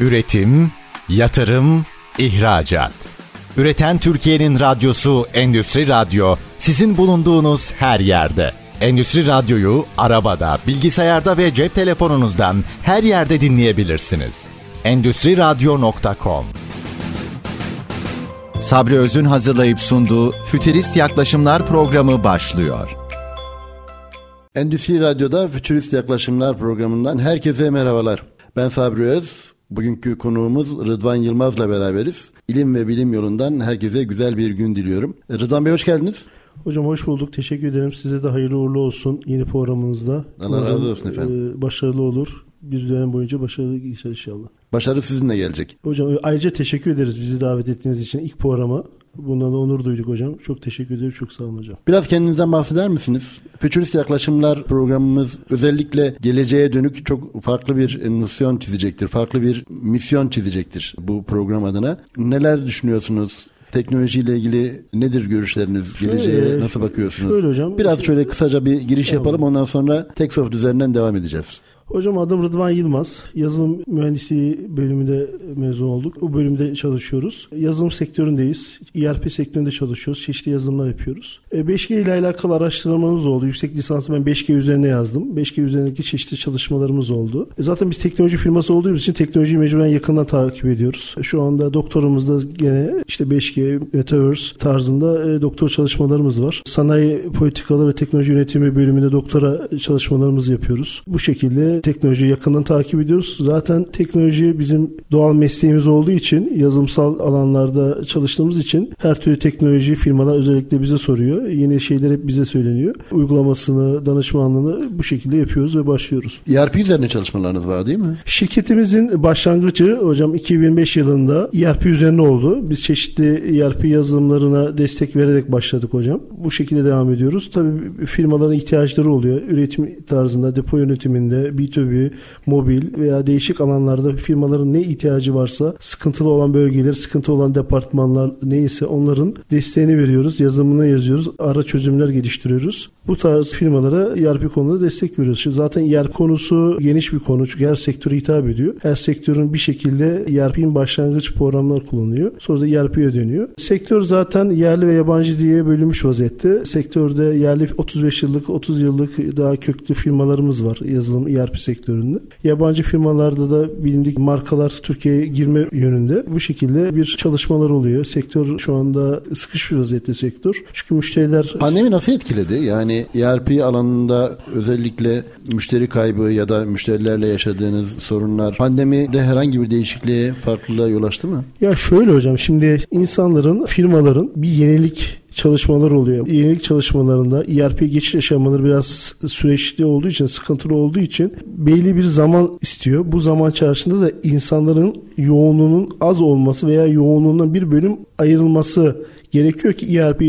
Üretim, yatırım, ihracat. Üreten Türkiye'nin radyosu Endüstri Radyo sizin bulunduğunuz her yerde. Endüstri Radyo'yu arabada, bilgisayarda ve cep telefonunuzdan her yerde dinleyebilirsiniz. Endüstri Radyo.com Sabri Öz'ün hazırlayıp sunduğu Fütürist Yaklaşımlar programı başlıyor. Endüstri Radyo'da Fütürist Yaklaşımlar programından herkese merhabalar. Ben Sabri Öz. Bugünkü konuğumuz Rıdvan Yılmaz'la beraberiz. İlim ve bilim yolundan herkese güzel bir gün diliyorum. Rıdvan Bey hoş geldiniz. Hocam hoş bulduk. Teşekkür ederim. Size de hayırlı uğurlu olsun yeni programınızda. Allah razı olsun efendim. E, başarılı olur. Bir dönem boyunca başarılı geçer inşallah. Başarı sizinle gelecek. Hocam ayrıca teşekkür ederiz bizi davet ettiğiniz için ilk programa. Bundan da onur duyduk hocam. Çok teşekkür ederim. Çok sağ olun hocam. Biraz kendinizden bahseder misiniz? Fütürist Yaklaşımlar programımız özellikle geleceğe dönük çok farklı bir misyon çizecektir. Farklı bir misyon çizecektir bu program adına. Neler düşünüyorsunuz? Teknolojiyle ilgili nedir görüşleriniz? Şöyle, Geleceğe nasıl bakıyorsunuz? Şöyle hocam. Biraz şöyle kısaca bir giriş Tamam. yapalım. Ondan sonra Teksoft üzerinden devam edeceğiz. Hocam adım Rıdvan Yılmaz. Yazılım mühendisliği bölümünde mezun olduk. O bölümde çalışıyoruz. Yazılım sektöründeyiz. ERP sektöründe çalışıyoruz. Çeşitli yazılımlar yapıyoruz. E, 5G ile alakalı araştırmalarımız oldu. Yüksek lisansı ben 5G üzerine yazdım. 5G üzerindeki çeşitli çalışmalarımız oldu. E, zaten biz teknoloji firması olduğumuz için teknolojiyi mecburen yakından takip ediyoruz. E, Şu anda doktorumuzda gene işte 5G, Metaverse tarzında e, doktor çalışmalarımız var. Sanayi politikaları ve teknoloji yönetimi bölümünde doktora çalışmalarımızı yapıyoruz. Bu şekilde teknolojiyi yakından takip ediyoruz. Zaten teknoloji bizim doğal mesleğimiz olduğu için yazılımsal alanlarda çalıştığımız için her türlü teknoloji firmalar özellikle bize soruyor. Yeni şeyler hep bize söyleniyor. Uygulamasını, danışmanlığını bu şekilde yapıyoruz ve başlıyoruz. ERP üzerine çalışmalarınız var değil mi? Şirketimizin başlangıcı hocam 2005 yılında ERP üzerine oldu. Biz çeşitli ERP yazılımlarına destek vererek başladık hocam. Bu şekilde devam ediyoruz. Tabii firmaların ihtiyaçları oluyor. Üretim tarzında, depo yönetiminde, B2B, mobil veya değişik alanlarda firmaların ne ihtiyacı varsa sıkıntılı olan bölgeler, sıkıntı olan departmanlar neyse onların desteğini veriyoruz. Yazılımını yazıyoruz. Ara çözümler geliştiriyoruz. Bu tarz firmalara ERP konuda destek veriyoruz. Şimdi zaten ERP konusu geniş bir konu çünkü her sektöre hitap ediyor. Her sektörün bir şekilde ERP'in başlangıç programlar kullanıyor. Sonra da ERP'ye dönüyor. Sektör zaten yerli ve yabancı diye bölünmüş vaziyette. Sektörde yerli 35 yıllık, 30 yıllık daha köklü firmalarımız var yazılım ERP sektöründe. Yabancı firmalarda da bilindik markalar Türkiye'ye girme yönünde. Bu şekilde bir çalışmalar oluyor. Sektör şu anda sıkış bir vaziyette sektör. Çünkü müşteriler Pandemi nasıl etkiledi? Yani ERP alanında özellikle müşteri kaybı ya da müşterilerle yaşadığınız sorunlar pandemide herhangi bir değişikliğe, farklılığa yol açtı mı? Ya şöyle hocam şimdi insanların, firmaların bir yenilik çalışmalar oluyor. Yenilik çalışmalarında ERP geçiş aşamaları biraz süreçli olduğu için, sıkıntılı olduğu için belli bir zaman istiyor. Bu zaman içerisinde de insanların yoğunluğunun az olması veya yoğunluğundan bir bölüm ayrılması gerekiyor ki ERP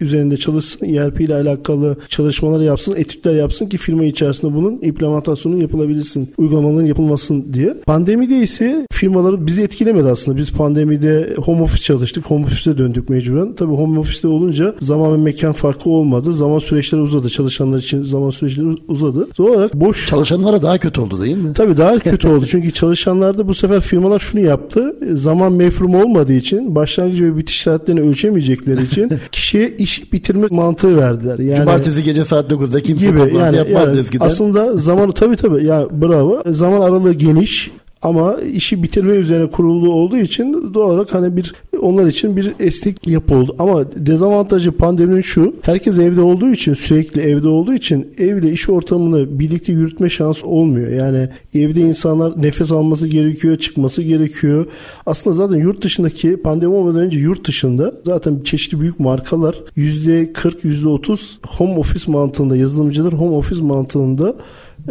üzerinde çalışsın, ERP ile alakalı çalışmalar yapsın, etütler yapsın ki firma içerisinde bunun implementasyonu yapılabilsin, uygulamaların yapılmasın diye. Pandemide ise firmaları bizi etkilemedi aslında. Biz pandemide home office çalıştık, home office'e döndük mecburen. Tabii home office'te olunca zaman ve mekan farkı olmadı. Zaman süreçleri uzadı. Çalışanlar için zaman süreçleri uzadı. Doğal olarak boş Çalışanlara daha kötü oldu değil mi? Tabii daha kötü oldu. Çünkü çalışanlarda bu sefer firmalar şunu yaptı. Zaman mefrumu olmadığı için başlangıç ve bitiş saatlerini ölçemeyecekleri için kişiye iş bitirme mantığı verdiler. Yani Cumartesi gece saat 9'da kimse gibi toplantı yani, yapmazdı yani eskiden. aslında zamanı tabii tabii ya bravo. Zaman aralığı geniş ama işi bitirme üzerine kurulu olduğu için doğal olarak hani bir onlar için bir esnek yapı oldu. Ama dezavantajı pandeminin şu. Herkes evde olduğu için sürekli evde olduğu için evle iş ortamını birlikte yürütme şansı olmuyor. Yani evde insanlar nefes alması gerekiyor, çıkması gerekiyor. Aslında zaten yurt dışındaki pandemi olmadan önce yurt dışında zaten çeşitli büyük markalar %40, %30 home office mantığında yazılımcılar home office mantığında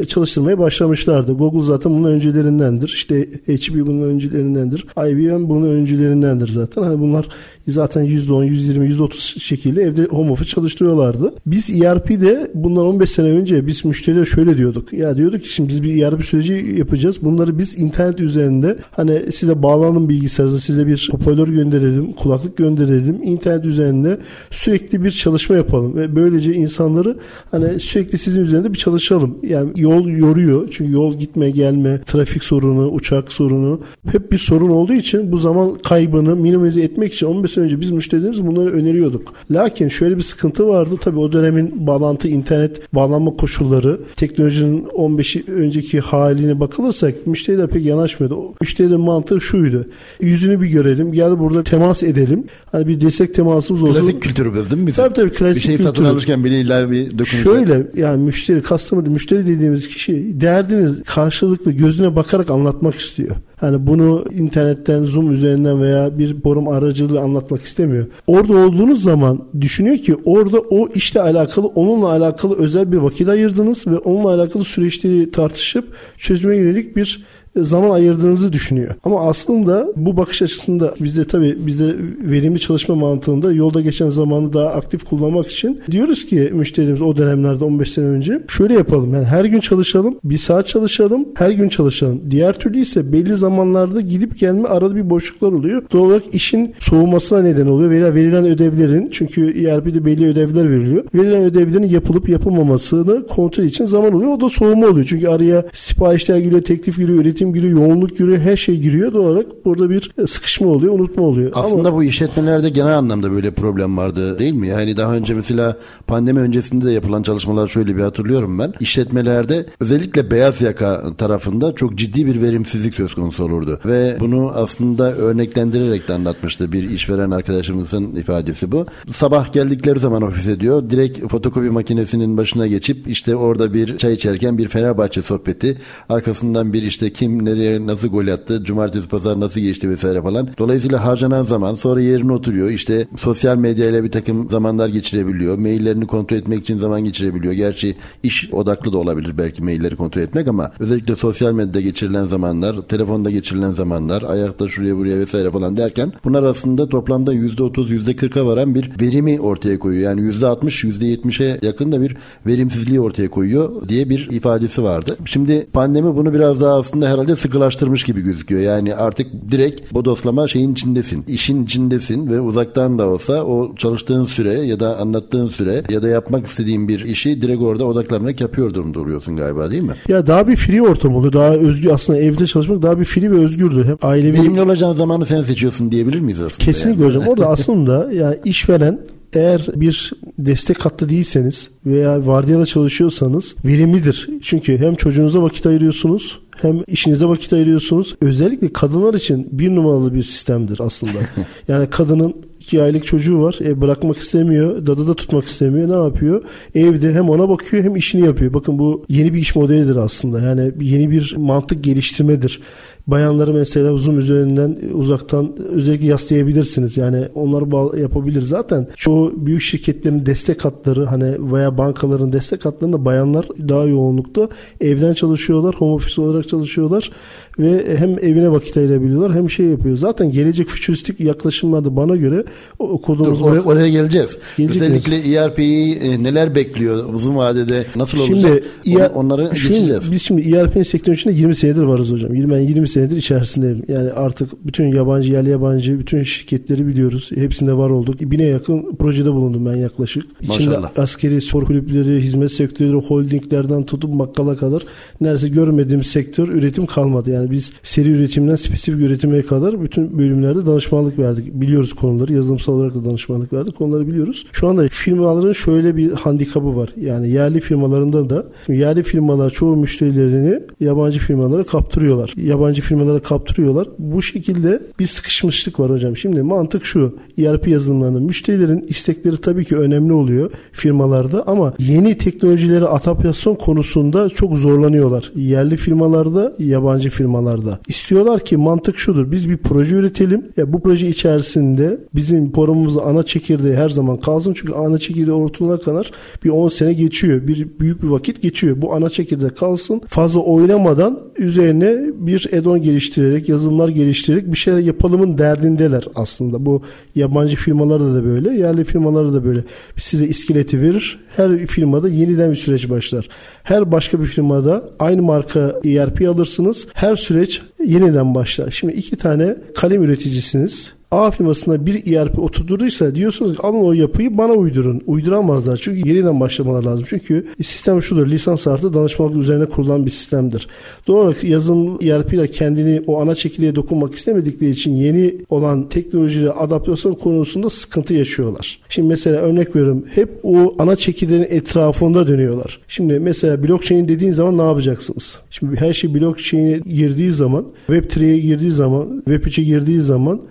çalıştırmaya başlamışlardı. Google zaten bunun öncülerindendir. İşte HP bunun öncülerindendir. IBM bunun öncülerindendir zaten. Hani bunlar zaten %10, %20, %30 şekilde evde home office çalıştırıyorlardı. Biz ERP'de bundan 15 sene önce biz müşterilere şöyle diyorduk. Ya diyorduk ki şimdi biz bir ERP süreci yapacağız. Bunları biz internet üzerinde hani size bağlanın bilgisayarınıza size bir hoparlör gönderelim, kulaklık gönderelim. internet üzerinde sürekli bir çalışma yapalım ve böylece insanları hani sürekli sizin üzerinde bir çalışalım. Yani yol yoruyor. Çünkü yol gitme gelme, trafik sorunu, uçak sorunu hep bir sorun olduğu için bu zaman kaybını minimize etmek için 15 sene önce biz müşterilerimiz bunları öneriyorduk. Lakin şöyle bir sıkıntı vardı. Tabii o dönemin bağlantı, internet bağlanma koşulları, teknolojinin 15 önceki haline bakılırsak müşteriler pek yanaşmıyordu. Müşterilerin mantığı şuydu. Yüzünü bir görelim, gel burada temas edelim. Hani bir destek temasımız olsun. Klasik kültürümüz değil mi bizim? Tabii tabii klasik Bir şey satın kültür. alırken bile illa bir dokunacağız. Şöyle yani müşteri, customer, müşteri dediğimiz kişi derdiniz karşılıklı gözüne bakarak anlatmak istiyor. Hani bunu internetten, Zoom üzerinden veya bir forum aracılığıyla anlatmak istemiyor. Orada olduğunuz zaman düşünüyor ki orada o işle alakalı, onunla alakalı özel bir vakit ayırdınız ve onunla alakalı süreçleri tartışıp çözmeye yönelik bir zaman ayırdığınızı düşünüyor. Ama aslında bu bakış açısında bizde tabii bizde verimli çalışma mantığında yolda geçen zamanı daha aktif kullanmak için diyoruz ki müşterimiz o dönemlerde 15 sene önce şöyle yapalım. Yani her gün çalışalım, bir saat çalışalım, her gün çalışalım. Diğer türlü ise belli zamanlarda gidip gelme arada bir boşluklar oluyor. Doğal olarak işin soğumasına neden oluyor. Veya verilen ödevlerin çünkü ERP'de belli ödevler veriliyor. Verilen ödevlerin yapılıp yapılmamasını kontrol için zaman oluyor. O da soğuma oluyor. Çünkü araya siparişler giriyor, teklif giriyor, üretim giriyor, yoğunluk giriyor, her şey giriyor. Doğal olarak burada bir sıkışma oluyor, unutma oluyor. Aslında Ama bu işletmelerde genel anlamda böyle problem vardı değil mi? Yani daha önce mesela pandemi öncesinde de yapılan çalışmalar şöyle bir hatırlıyorum ben. İşletmelerde özellikle beyaz yaka tarafında çok ciddi bir verimsizlik söz konusu olurdu. Ve bunu aslında örneklendirerek de anlatmıştı bir işveren arkadaşımızın ifadesi bu. Sabah geldikleri zaman ofise diyor direkt fotokopi makinesinin başına geçip işte orada bir çay içerken bir Fenerbahçe sohbeti arkasından bir işte kim nereye nasıl gol attı cumartesi pazar nasıl geçti vesaire falan. Dolayısıyla harcanan zaman sonra yerine oturuyor işte sosyal medyayla bir takım zamanlar geçirebiliyor. Maillerini kontrol etmek için zaman geçirebiliyor. Gerçi iş odaklı da olabilir belki mailleri kontrol etmek ama özellikle sosyal medyada geçirilen zamanlar, telefonda geçirilen zamanlar, ayakta şuraya buraya vesaire falan derken bunlar aslında toplamda %30 %40'a varan bir verimi ortaya koyuyor. Yani %60 %70'e yakın da bir verimsizliği ortaya koyuyor diye bir ifadesi vardı. Şimdi pandemi bunu biraz daha aslında herhalde sıkılaştırmış gibi gözüküyor. Yani artık direkt bodoslama şeyin içindesin. işin içindesin ve uzaktan da olsa o çalıştığın süre ya da anlattığın süre ya da yapmak istediğin bir işi direkt orada odaklanarak yapıyor durumda oluyorsun galiba değil mi? ya daha bir free ortam oluyor. Daha özgür aslında evde çalışmak daha bir free ve özgürdür. Hem ailevi Verimli olacağın zamanı sen seçiyorsun diyebilir miyiz aslında? Kesinlikle yani? hocam. Orada aslında yani işveren eğer bir destek hattı değilseniz veya vardiyada çalışıyorsanız verimlidir. Çünkü hem çocuğunuza vakit ayırıyorsunuz hem işinize vakit ayırıyorsunuz. Özellikle kadınlar için bir numaralı bir sistemdir aslında. yani kadının iki aylık çocuğu var. E, bırakmak istemiyor. Dadada tutmak istemiyor. Ne yapıyor? Evde hem ona bakıyor hem işini yapıyor. Bakın bu yeni bir iş modelidir aslında. Yani yeni bir mantık geliştirmedir. Bayanları mesela uzun üzerinden uzaktan özellikle yaslayabilirsiniz. Yani onları bağ- yapabilir. Zaten çoğu büyük şirketlerin destek hatları hani veya bankaların destek hatlarında bayanlar daha yoğunlukta evden çalışıyorlar. Home office olarak çalışıyorlar ve hem evine vakit ayırabiliyorlar hem şey yapıyor. Zaten gelecek fütüristik yaklaşımlarda bana göre o- Dur, okuduğumuz oraya, oraya geleceğiz. Gelecek Özellikle ERP'yi e, neler bekliyor uzun vadede nasıl olacak? Şimdi Onu- ER onları Şimdi geçeceğiz. Biz şimdi ERP sektörün içinde 20 senedir varız hocam. 20, ben 20 senedir içerisindeyim. Yani artık bütün yabancı, yerli yabancı bütün şirketleri biliyoruz. Hepsinde var olduk. Bine yakın projede bulundum ben yaklaşık. İçinde Maşallah. askeri spor kulüpleri, hizmet sektörleri, holdinglerden tutup bakkala kadar neredeyse görmediğimiz sektör üretim kalmadı. Yani biz seri üretimden spesifik üretime kadar bütün bölümlerde danışmanlık verdik. Biliyoruz konuları. Yazılımsal olarak da danışmanlık verdik. Konuları biliyoruz. Şu anda firmaların şöyle bir handikapı var. Yani yerli firmalarında da yerli firmalar çoğu müşterilerini yabancı firmalara kaptırıyorlar. Yabancı firmalara kaptırıyorlar. Bu şekilde bir sıkışmışlık var hocam. Şimdi mantık şu. ERP yazılımlarında müşterilerin istekleri tabii ki önemli oluyor firmalarda ama yeni teknolojilere adaptasyon konusunda çok zorlanıyorlar. Yerli firmalarda, yabancı firmalarda. İstiyorlar ki mantık şudur. Biz bir proje üretelim. Ya bu proje içerisinde bizim programımızda ana çekirdeği her zaman kalsın. Çünkü ana çekirdeği ortalarına kadar bir 10 sene geçiyor. Bir büyük bir vakit geçiyor. Bu ana çekirdek kalsın. Fazla oynamadan üzerine bir edon geliştirerek, yazılımlar geliştirerek bir şeyler yapalımın derdindeler aslında. Bu yabancı firmalarda da böyle, yerli firmalarda da böyle. Size iskeleti verir. Her firmada yeniden bir süreç başlar. Her başka bir firmada aynı marka ERP alırsınız. Her süreç yeniden başlar. Şimdi iki tane kalem üreticisiniz A firmasına bir ERP oturduysa diyorsunuz ki alın o yapıyı bana uydurun. Uyduramazlar çünkü yeniden başlamalar lazım. Çünkü sistem şudur lisans artı danışmanlık üzerine kurulan bir sistemdir. Doğal olarak yazılım ERP ile kendini o ana çekiliğe dokunmak istemedikleri için yeni olan teknolojiyle adaptasyon konusunda sıkıntı yaşıyorlar. Şimdi mesela örnek veriyorum hep o ana çekirdeğin etrafında dönüyorlar. Şimdi mesela blockchain dediğin zaman ne yapacaksınız? Şimdi her şey blockchain'e girdiği zaman, Web3'ye girdiği zaman, Web3'e girdiği zaman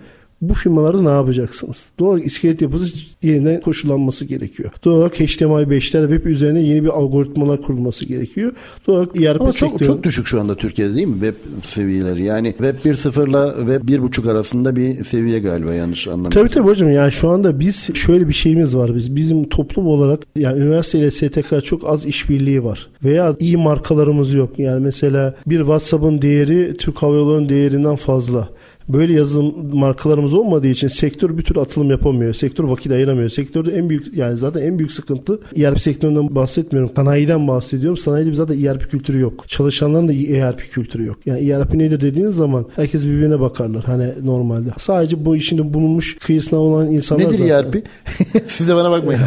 bu firmalarda ne yapacaksınız? Doğal olarak iskelet yapısı yeniden koşullanması gerekiyor. Doğal olarak HTML5'ler web üzerine yeni bir algoritmalar kurulması gerekiyor. Doğal olarak ERP Ama çok, sektörü... çok düşük şu anda Türkiye'de değil mi web seviyeleri? Yani web 1.0 ile web 1.5 arasında bir seviye galiba yanlış anlamıyorum. Tabii tabii hocam yani şu anda biz şöyle bir şeyimiz var biz. Bizim toplum olarak yani üniversite ile STK çok az işbirliği var. Veya iyi markalarımız yok. Yani mesela bir WhatsApp'ın değeri Türk Hava Yolları'nın değerinden fazla. Böyle yazılım markalarımız olmadığı için sektör bir tür atılım yapamıyor. Sektör vakit ayıramıyor. Sektörde en büyük yani zaten en büyük sıkıntı ERP sektöründen bahsetmiyorum. Sanayiden bahsediyorum. Sanayide zaten ERP kültürü yok. Çalışanların da ERP kültürü yok. Yani ERP nedir dediğiniz zaman herkes birbirine bakarlar. Hani normalde. Sadece bu işinde bulunmuş kıyısına olan insanlar Nedir zaten. ERP? Siz de bana bakmayın.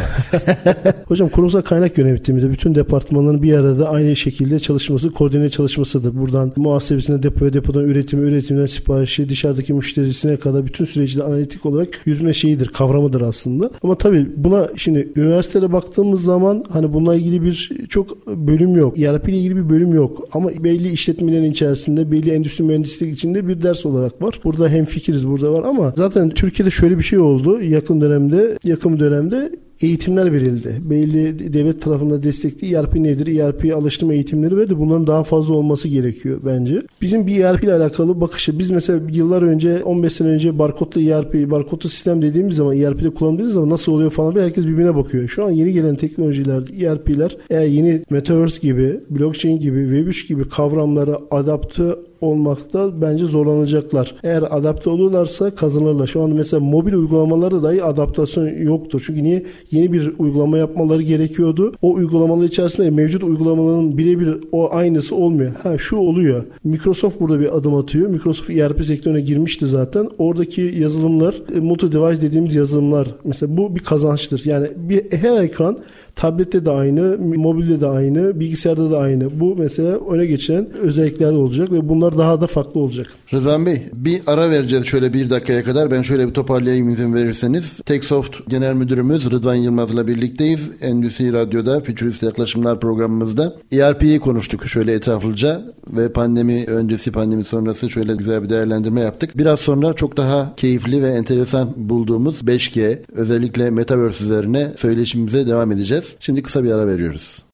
Hocam kurumsal kaynak yönetiminde bütün departmanların bir arada aynı şekilde çalışması, koordine çalışmasıdır. Buradan muhasebesine depoya, depodan üretimi, üretimden siparişi, dışarıdaki müşterisine kadar bütün süreci de analitik olarak yürütme şeyidir, kavramıdır aslında. Ama tabii buna şimdi üniversitede baktığımız zaman hani bununla ilgili bir çok bölüm yok. ERP ile ilgili bir bölüm yok. Ama belli işletmelerin içerisinde, belli endüstri mühendislik içinde bir ders olarak var. Burada hem fikiriz burada var ama zaten Türkiye'de şöyle bir şey oldu. Yakın dönemde, yakın dönemde eğitimler verildi. Belli devlet tarafından destekli ERP nedir? ERP alıştırma eğitimleri verdi. Bunların daha fazla olması gerekiyor bence. Bizim bir ERP ile alakalı bakışı biz mesela yıllar önce 15 sene önce barkodlu ERP, barkodlu sistem dediğimiz zaman ERP'de kullandığımız zaman nasıl oluyor falan bir herkes birbirine bakıyor. Şu an yeni gelen teknolojiler, ERP'ler eğer yeni Metaverse gibi, blockchain gibi, Web3 gibi kavramlara adapte olmakta bence zorlanacaklar. Eğer adapte olurlarsa kazanırlar. Şu an mesela mobil uygulamalarda dahi adaptasyon yoktur. Çünkü niye? Yeni bir uygulama yapmaları gerekiyordu. O uygulamalar içerisinde mevcut uygulamaların birebir o aynısı olmuyor. Ha şu oluyor. Microsoft burada bir adım atıyor. Microsoft ERP sektörüne girmişti zaten. Oradaki yazılımlar e, multi device dediğimiz yazılımlar mesela bu bir kazançtır. Yani bir her ekran tablette de aynı, mobilde de aynı, bilgisayarda da aynı. Bu mesela öne geçen özellikler olacak ve bunlar daha da farklı olacak. Rıdvan Bey bir ara vereceğiz şöyle bir dakikaya kadar. Ben şöyle bir toparlayayım izin verirseniz. Teksoft Genel Müdürümüz Rıdvan Yılmaz'la birlikteyiz. Endüstri Radyo'da Futurist Yaklaşımlar programımızda ERP'yi konuştuk şöyle etraflıca ve pandemi öncesi pandemi sonrası şöyle güzel bir değerlendirme yaptık. Biraz sonra çok daha keyifli ve enteresan bulduğumuz 5G özellikle Metaverse üzerine söyleşimize devam edeceğiz. Şimdi kısa bir ara veriyoruz.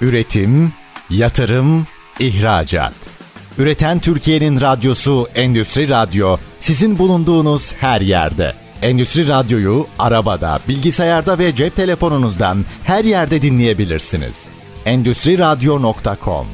Üretim, yatırım, ihracat. Üreten Türkiye'nin radyosu Endüstri Radyo sizin bulunduğunuz her yerde. Endüstri Radyo'yu arabada, bilgisayarda ve cep telefonunuzdan her yerde dinleyebilirsiniz. Endüstri Radyo.com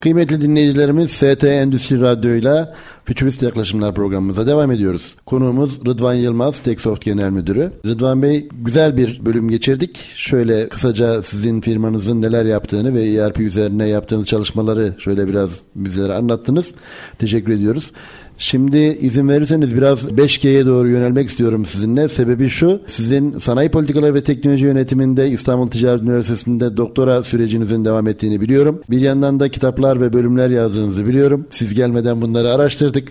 Kıymetli dinleyicilerimiz ST Endüstri Radyo'yla Futurist Yaklaşımlar programımıza devam ediyoruz. Konuğumuz Rıdvan Yılmaz, Teksoft Genel Müdürü. Rıdvan Bey güzel bir bölüm geçirdik. Şöyle kısaca sizin firmanızın neler yaptığını ve ERP üzerine yaptığınız çalışmaları şöyle biraz bizlere anlattınız. Teşekkür ediyoruz. Şimdi izin verirseniz biraz 5G'ye doğru yönelmek istiyorum sizinle. Sebebi şu, sizin sanayi politikaları ve teknoloji yönetiminde İstanbul Ticaret Üniversitesi'nde doktora sürecinizin devam ettiğini biliyorum. Bir yandan da kitaplar ve bölümler yazdığınızı biliyorum. Siz gelmeden bunları araştırdık.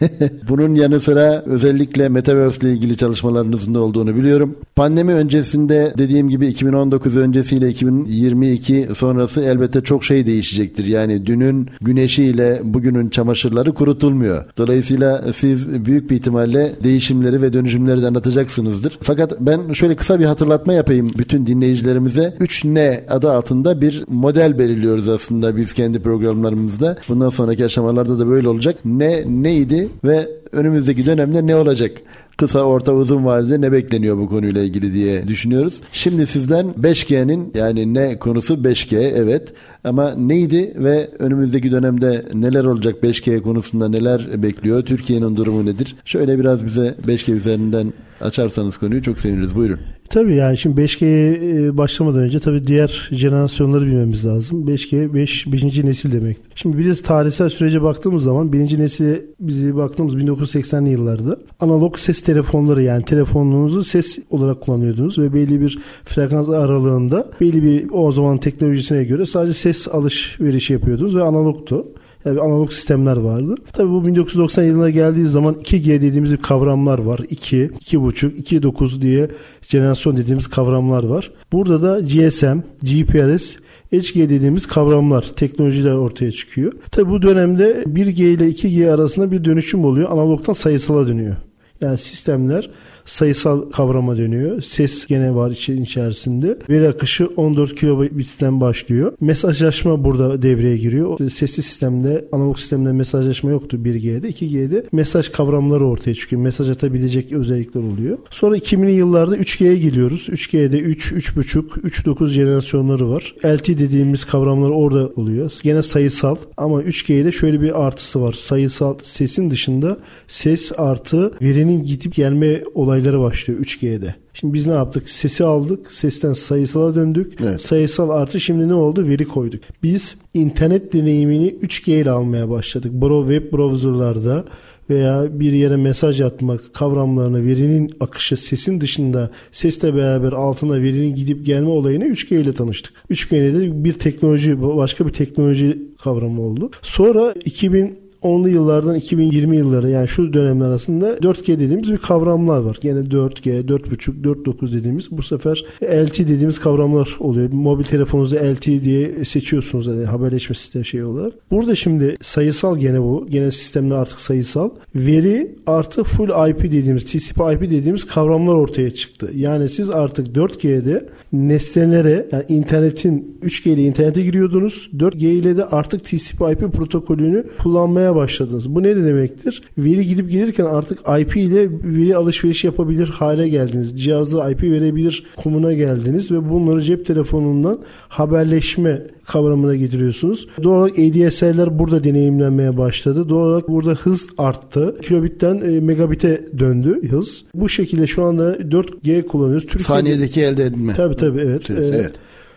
Bunun yanı sıra özellikle Metaverse ile ilgili çalışmalarınızın da olduğunu biliyorum. Pandemi öncesinde dediğim gibi 2019 öncesiyle 2022 sonrası elbette çok şey değişecektir. Yani dünün güneşiyle bugünün çamaşırları kurutulmuyor. Dolayısıyla siz büyük bir ihtimalle değişimleri ve dönüşümleri de anlatacaksınızdır. Fakat ben şöyle kısa bir hatırlatma yapayım bütün dinleyicilerimize. 3N adı altında bir model belirliyoruz aslında biz kendi programlarımızda. Bundan sonraki aşamalarda da böyle olacak. Ne neydi ve önümüzdeki dönemde ne olacak? Kısa, orta, uzun vadede ne bekleniyor bu konuyla ilgili diye düşünüyoruz. Şimdi sizden 5G'nin yani ne konusu 5G evet ama neydi ve önümüzdeki dönemde neler olacak 5G konusunda neler bekliyor? Türkiye'nin durumu nedir? Şöyle biraz bize 5G üzerinden açarsanız konuyu çok seviniriz. Buyurun. Tabii yani şimdi 5G'ye e, başlamadan önce tabii diğer jenerasyonları bilmemiz lazım. 5G 5. 5. nesil demek. Şimdi biz tarihsel sürece baktığımız zaman birinci nesil bizi baktığımız 1980'li yıllarda analog ses telefonları yani telefonunuzu ses olarak kullanıyordunuz ve belli bir frekans aralığında belli bir o zaman teknolojisine göre sadece ses alışverişi yapıyordunuz ve analogtu. Yani analog sistemler vardı. Tabii bu 1990 yılına geldiği zaman 2G dediğimiz bir kavramlar var. 2, 2.5, 2.9 diye jenerasyon dediğimiz kavramlar var. Burada da GSM, GPRS, HG dediğimiz kavramlar, teknolojiler ortaya çıkıyor. Tabii bu dönemde 1G ile 2G arasında bir dönüşüm oluyor. Analogtan sayısala dönüyor. Yani sistemler sayısal kavrama dönüyor. Ses gene var için içerisinde. Veri akışı 14 kilobitten başlıyor. Mesajlaşma burada devreye giriyor. Sesli sistemde, analog sistemde mesajlaşma yoktu 1G'de. 2G'de mesaj kavramları ortaya çıkıyor. Mesaj atabilecek özellikler oluyor. Sonra 2000'li yıllarda 3G'ye geliyoruz. 3G'de 3, 3.5, 3.9 jenerasyonları var. LT dediğimiz kavramlar orada oluyor. Gene sayısal ama 3G'de şöyle bir artısı var. Sayısal sesin dışında ses artı verinin gidip gelme olayı olayları başlıyor 3G'de. Şimdi biz ne yaptık? Sesi aldık. Sesten sayısala döndük. Evet. Sayısal artı şimdi ne oldu? Veri koyduk. Biz internet deneyimini 3G ile almaya başladık. Bro web browserlarda veya bir yere mesaj atmak kavramlarını verinin akışı sesin dışında sesle beraber altına verinin gidip gelme olayını 3G ile tanıştık. 3G'de de bir teknoloji başka bir teknoloji kavramı oldu. Sonra 2000 10'lu yıllardan 2020 yılları yani şu dönemler arasında 4G dediğimiz bir kavramlar var. Yine 4G, 4.5, 4.9 dediğimiz bu sefer LT dediğimiz kavramlar oluyor. Mobil telefonunuzu LT diye seçiyorsunuz yani haberleşme sistemi şey olarak. Burada şimdi sayısal gene bu. Gene sistemler artık sayısal. Veri artı full IP dediğimiz TCP IP dediğimiz kavramlar ortaya çıktı. Yani siz artık 4G'de nesnelere yani internetin 3G ile internete giriyordunuz. 4G ile de artık TCP IP protokolünü kullanmaya başladınız. Bu ne demektir? Veri gidip gelirken artık IP ile veri alışveriş yapabilir hale geldiniz. Cihazlara IP verebilir konumuna geldiniz ve bunları cep telefonundan haberleşme kavramına getiriyorsunuz. Doğal olarak ADSL'ler burada deneyimlenmeye başladı. Doğal olarak burada hız arttı. Kilobitten e, megabite döndü hız. Bu şekilde şu anda 4G kullanıyoruz. Türkiye'de, Saniyedeki elde edilme. Tabii tabii evet. evet. evet.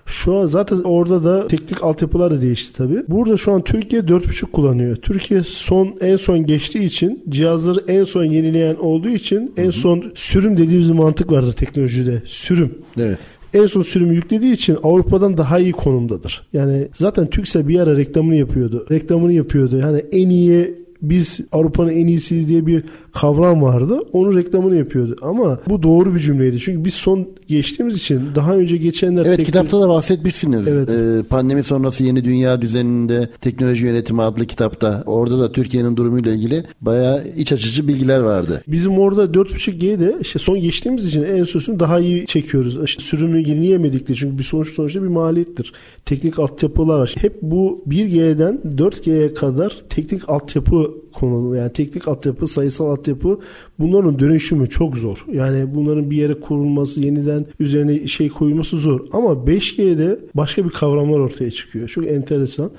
Şu an zaten orada da teknik altyapılar da değişti tabii. Burada şu an Türkiye 4.5 kullanıyor. Türkiye son en son geçtiği için cihazları en son yenileyen olduğu için en son sürüm dediğimiz mantık vardır teknolojide. Sürüm. Evet en son sürümü yüklediği için Avrupa'dan daha iyi konumdadır. Yani zaten Türksel bir ara reklamını yapıyordu. Reklamını yapıyordu. Yani en iyi biz Avrupa'nın en iyisiyiz diye bir kavram vardı. Onun reklamını yapıyordu. Ama bu doğru bir cümleydi. Çünkü biz son geçtiğimiz için daha önce geçenler... Evet teknoloji... kitapta da bahsetmişsiniz. Evet. Ee, pandemi sonrası yeni dünya düzeninde teknoloji yönetimi adlı kitapta. Orada da Türkiye'nin durumuyla ilgili bayağı iç açıcı bilgiler vardı. Bizim orada 4.5G'de işte son geçtiğimiz için en sözünü daha iyi çekiyoruz. İşte sürümü yenileyemedik de çünkü bir sonuç sonuçta bir maliyettir. Teknik altyapılar var. Hep bu 1G'den 4G'ye kadar teknik altyapı konu yani teknik altyapı, sayısal altyapı bunların dönüşümü çok zor. Yani bunların bir yere kurulması, yeniden üzerine şey koyulması zor. Ama 5G'de başka bir kavramlar ortaya çıkıyor. Çok enteresan.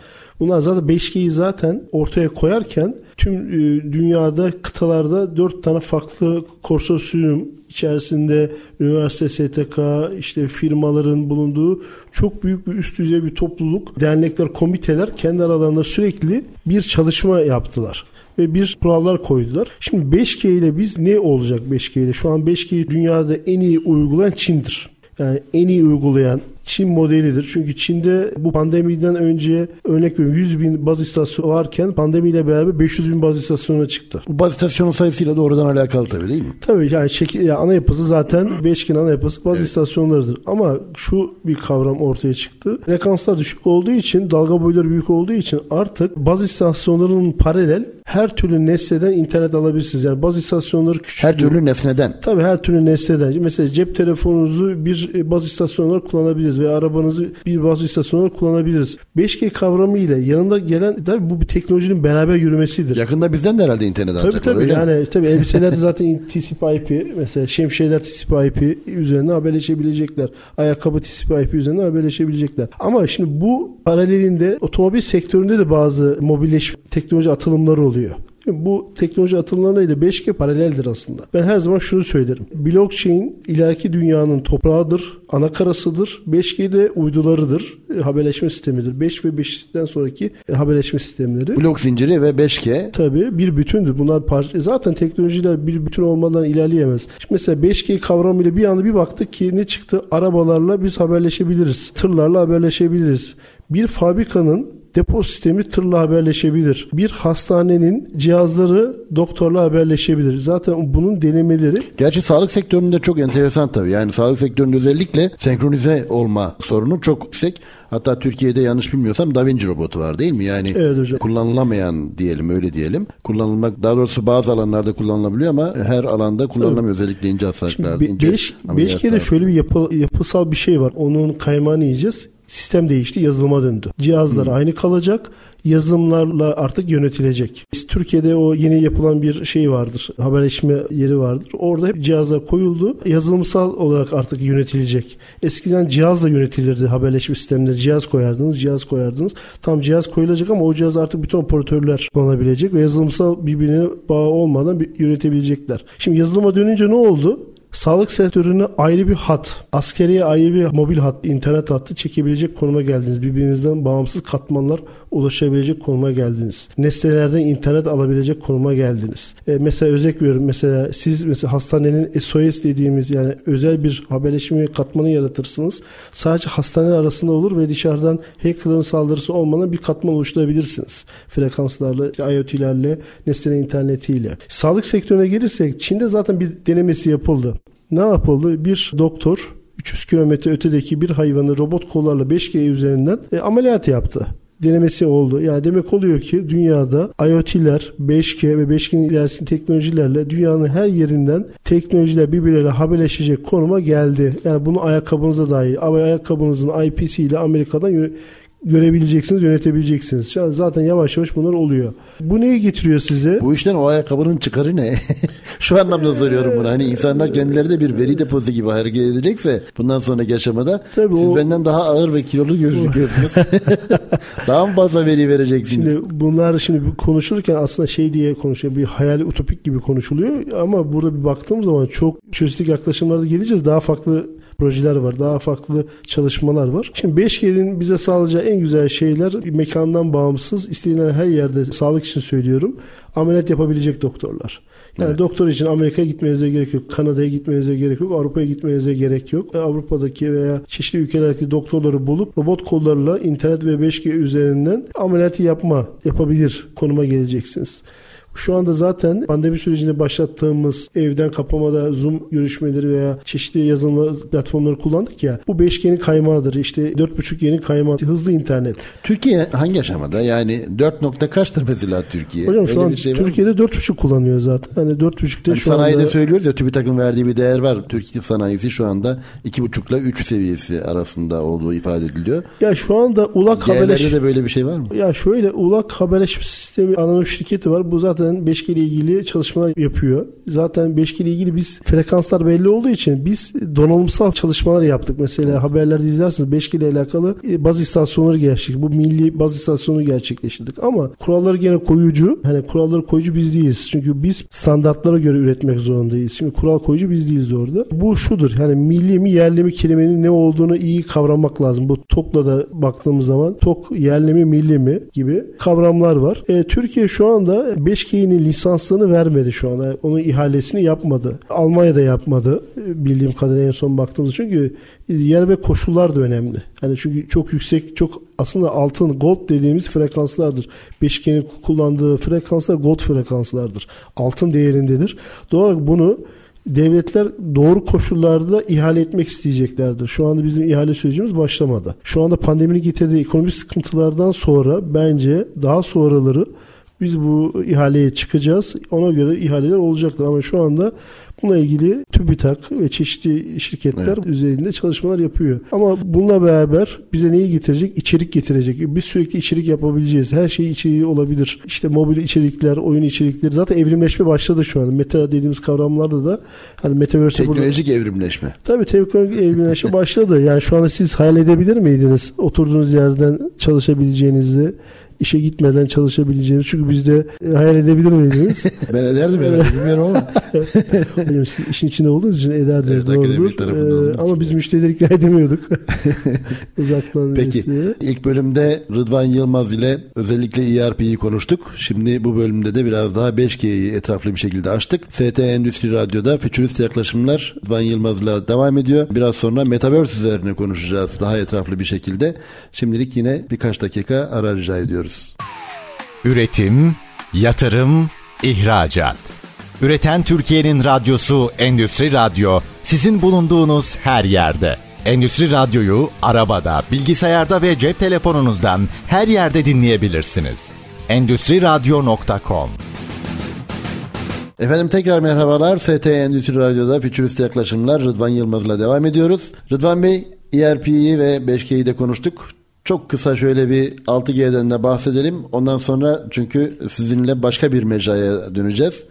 Bunlar zaten 5G'yi zaten ortaya koyarken tüm e, dünyada kıtalarda 4 tane farklı konsorsiyum içerisinde üniversite, STK, işte firmaların bulunduğu çok büyük bir üst düzey bir topluluk, dernekler, komiteler kendi aralarında sürekli bir çalışma yaptılar ve bir kurallar koydular. Şimdi 5G ile biz ne olacak 5G ile? Şu an 5G'yi dünyada en iyi uygulayan Çin'dir. Yani en iyi uygulayan Çin modelidir. Çünkü Çin'de bu pandemiden önce örnek veriyorum 100 bin baz istasyonu varken pandemiyle beraber 500 bin baz istasyonuna çıktı. Bu baz istasyonu sayısıyla doğrudan alakalı tabii değil mi? Tabii yani, şekil, yani ana yapısı zaten beşgen ana yapısı baz evet. istasyonlarıdır. Ama şu bir kavram ortaya çıktı. Frekanslar düşük olduğu için dalga boyları büyük olduğu için artık baz istasyonlarının paralel her türlü nesneden internet alabilirsiniz. Yani baz istasyonları küçük. Her türlü nesneden. Tabii her türlü nesneden. Mesela cep telefonunuzu bir baz istasyonları kullanabiliriz veya arabanızı bir baz istasyonları kullanabiliriz. 5G kavramı ile yanında gelen tabii bu bir teknolojinin beraber yürümesidir. Yakında bizden de herhalde internet tabii, alacaklar tabii, öyle yani tabii elbiselerde zaten TCP/IP mesela şemsiyeler TCP/IP üzerine haberleşebilecekler. Ayakkabı TCP/IP üzerine haberleşebilecekler. Ama şimdi bu paralelinde otomobil sektöründe de bazı mobilleşme teknoloji atılımları oluyor. Bu teknoloji atılımlarıyla 5G paraleldir aslında. Ben her zaman şunu söylerim. Blockchain ileriki dünyanın toprağıdır, ana karasıdır. 5G de uydularıdır, e, haberleşme sistemidir. 5 ve 5'ten sonraki e, haberleşme sistemleri. Blok zinciri ve 5G. Tabii bir bütündür. Bunlar parça. Zaten teknolojiler bir bütün olmadan ilerleyemez. Şimdi mesela 5G kavramıyla bir anda bir baktık ki ne çıktı? Arabalarla biz haberleşebiliriz. Tırlarla haberleşebiliriz. Bir fabrikanın depo sistemi tırla haberleşebilir. Bir hastanenin cihazları doktorla haberleşebilir. Zaten bunun denemeleri Gerçi sağlık sektöründe çok enteresan tabii. Yani sağlık sektöründe özellikle senkronize olma sorunu çok yüksek. Hatta Türkiye'de yanlış bilmiyorsam Da Vinci robotu var değil mi? Yani Evet hocam. kullanılamayan diyelim öyle diyelim. Kullanılmak daha doğrusu bazı alanlarda kullanılabiliyor ama her alanda kullanılamıyor özellikle ince hastalıklarda. Şimdi ince 5 ameliyatlarda. 5G'de şöyle bir yapı, yapısal bir şey var. Onun kaymağını yiyeceğiz. Sistem değişti, yazılıma döndü. Cihazlar aynı kalacak, yazılımlarla artık yönetilecek. Biz Türkiye'de o yeni yapılan bir şey vardır, haberleşme yeri vardır. Orada hep cihazlar koyuldu. Yazılımsal olarak artık yönetilecek. Eskiden cihazla yönetilirdi haberleşme sistemleri. Cihaz koyardınız, cihaz koyardınız. Tam cihaz koyulacak ama o cihaz artık bütün operatörler kullanabilecek ve yazılımsal birbirine bağ olmadan yönetebilecekler. Şimdi yazılıma dönünce ne oldu? Sağlık sektörüne ayrı bir hat, askeriye ayrı bir mobil hat, internet hattı çekebilecek konuma geldiniz. Birbirinizden bağımsız katmanlar ulaşabilecek konuma geldiniz. Nesnelerden internet alabilecek konuma geldiniz. E, mesela özek veriyorum. Mesela siz mesela hastanenin SOS dediğimiz yani özel bir haberleşme katmanı yaratırsınız. Sadece hastane arasında olur ve dışarıdan hackerların saldırısı olmadan bir katman oluşturabilirsiniz. Frekanslarla, IoT'lerle, nesnenin internetiyle. Sağlık sektörüne gelirsek Çin'de zaten bir denemesi yapıldı. Ne yapıldı? Bir doktor 300 kilometre ötedeki bir hayvanı robot kollarla 5G üzerinden e, ameliyat yaptı denemesi oldu. Yani demek oluyor ki dünyada IoT'ler, 5G ve 5G'nin ilerisindeki teknolojilerle dünyanın her yerinden teknolojiler birbirleriyle haberleşecek konuma geldi. Yani bunu ayakkabınıza dahi, ayakkabınızın IPC ile Amerika'dan yö- görebileceksiniz, yönetebileceksiniz. Zaten yavaş yavaş bunlar oluyor. Bu neyi getiriyor size? Bu işten o ayakkabının çıkarı ne? Şu anlamda soruyorum bunu. Hani insanlar kendileri de bir veri deposu gibi hareket edecekse bundan sonraki aşamada Tabii siz o- benden daha ağır ve kilolu gözüküyorsunuz. daha mı fazla veri vereceksiniz? Şimdi bunlar şimdi konuşurken aslında şey diye konuşuyor. Bir hayali utopik gibi konuşuluyor ama burada bir baktığımız zaman çok çözüstik yaklaşımlarda geleceğiz. Daha farklı projeler var. Daha farklı çalışmalar var. Şimdi 5G'nin bize sağlayacağı en güzel şeyler mekandan bağımsız istenilen her yerde sağlık için söylüyorum. Ameliyat yapabilecek doktorlar. Yani Evet. doktor için Amerika'ya gitmenize gerek yok. Kanada'ya gitmenize gerek yok. Avrupa'ya gitmenize gerek yok. E, Avrupa'daki veya çeşitli ülkelerdeki doktorları bulup robot kollarla internet ve 5G üzerinden ameliyatı yapma, yapabilir konuma geleceksiniz. Şu anda zaten pandemi sürecinde başlattığımız evden kapamada Zoom görüşmeleri veya çeşitli yazılım platformları kullandık ya. Bu 5G'nin kaymağıdır. İşte 4.5G'nin kaymağı. Hızlı internet. Türkiye hangi aşamada? Yani 4 nokta kaçtır mesela Türkiye? Hocam şu Öyle an şey? Türkiye'de 4.5 kullanıyor zaten. Hani 4.5'te Hani şu sanayide anda... söylüyoruz ya TÜBİTAK'ın verdiği bir değer var. Türkiye sanayisi şu anda 2,5 ile 3 seviyesi arasında olduğu ifade ediliyor. Ya şu anda ulak haberleş... Diğerlerde de böyle bir şey var mı? Ya şöyle ulak haberleşme sistemi anonim şirketi var. Bu zaten 5G ile ilgili çalışmalar yapıyor. Zaten 5G ile ilgili biz frekanslar belli olduğu için biz donanımsal çalışmalar yaptık. Mesela haberlerde izlersiniz 5G ile alakalı e, baz istasyonları gerçekleştirdik. Bu milli baz istasyonu gerçekleştirdik. Ama kuralları gene koyucu. Hani kuralları koyucu biz değiliz. Çünkü biz standartlara göre üretmek zorundayız. Şimdi kural koyucu biz değiliz orada. Bu şudur. Yani milli mi yerli mi kelimenin ne olduğunu iyi kavramak lazım. Bu TOK'la da baktığımız zaman TOK yerli mi milli mi gibi kavramlar var. E, Türkiye şu anda 5G'nin lisansını vermedi şu anda. Onun ihalesini yapmadı. Almanya da yapmadı. Bildiğim kadarıyla en son baktığımız çünkü yer ve koşullar da önemli. Yani çünkü çok yüksek, çok aslında altın, gold dediğimiz frekanslardır. 5G'nin kullandığı frekanslar gold frekanslardır. Altın değerindedir. Doğal olarak bunu devletler doğru koşullarda ihale etmek isteyeceklerdir. Şu anda bizim ihale sürecimiz başlamadı. Şu anda pandeminin getirdiği ekonomik sıkıntılardan sonra bence daha sonraları biz bu ihaleye çıkacağız. Ona göre ihaleler olacaktır ama şu anda bununla ilgili TÜBİTAK ve çeşitli şirketler Evet. üzerinde çalışmalar yapıyor. Ama bununla beraber bize neyi getirecek? İçerik getirecek. Biz sürekli içerik yapabileceğiz. Her şey içeriği olabilir. İşte mobil içerikler, oyun içerikleri zaten evrimleşme başladı şu an. Meta dediğimiz kavramlarda da hani metaverse burada- Teknolojik evrimleşme. Tabii teknolojik evrimleşme başladı. Yani şu anda siz hayal edebilir miydiniz oturduğunuz yerden çalışabileceğinizi, işe gitmeden çalışabileceğimiz. Çünkü biz de e, hayal edebilir miydiniz? ben ederdim herhalde bilmiyorum ama. Hocam siz işin içinde olduğunuz için ederdiniz Evet, doğrudur. Ee, ama biz müşterileri ikna edemiyorduk. Uzaktan Peki mesleğe. ilk bölümde Rıdvan Yılmaz ile özellikle ERP'yi konuştuk. Şimdi bu bölümde de biraz daha 5G'yi etraflı bir şekilde açtık. ST Endüstri Radyo'da Futurist Yaklaşımlar Rıdvan Yılmaz'la devam ediyor. Biraz sonra Metaverse üzerine konuşacağız daha etraflı bir şekilde. Şimdilik yine birkaç dakika ara rica ediyoruz. Üretim, yatırım, ihracat. Üreten Türkiye'nin radyosu Endüstri Radyo sizin bulunduğunuz her yerde. Endüstri Radyo'yu arabada, bilgisayarda ve cep telefonunuzdan her yerde dinleyebilirsiniz. Endüstri Radyo.com Efendim tekrar merhabalar. ST Endüstri Radyo'da Futurist Yaklaşımlar Rıdvan Yılmaz'la devam ediyoruz. Rıdvan Bey ERP'yi ve 5G'yi de konuştuk. Çok kısa şöyle bir 6G'den de bahsedelim. Ondan sonra çünkü sizinle başka bir mecraya döneceğiz.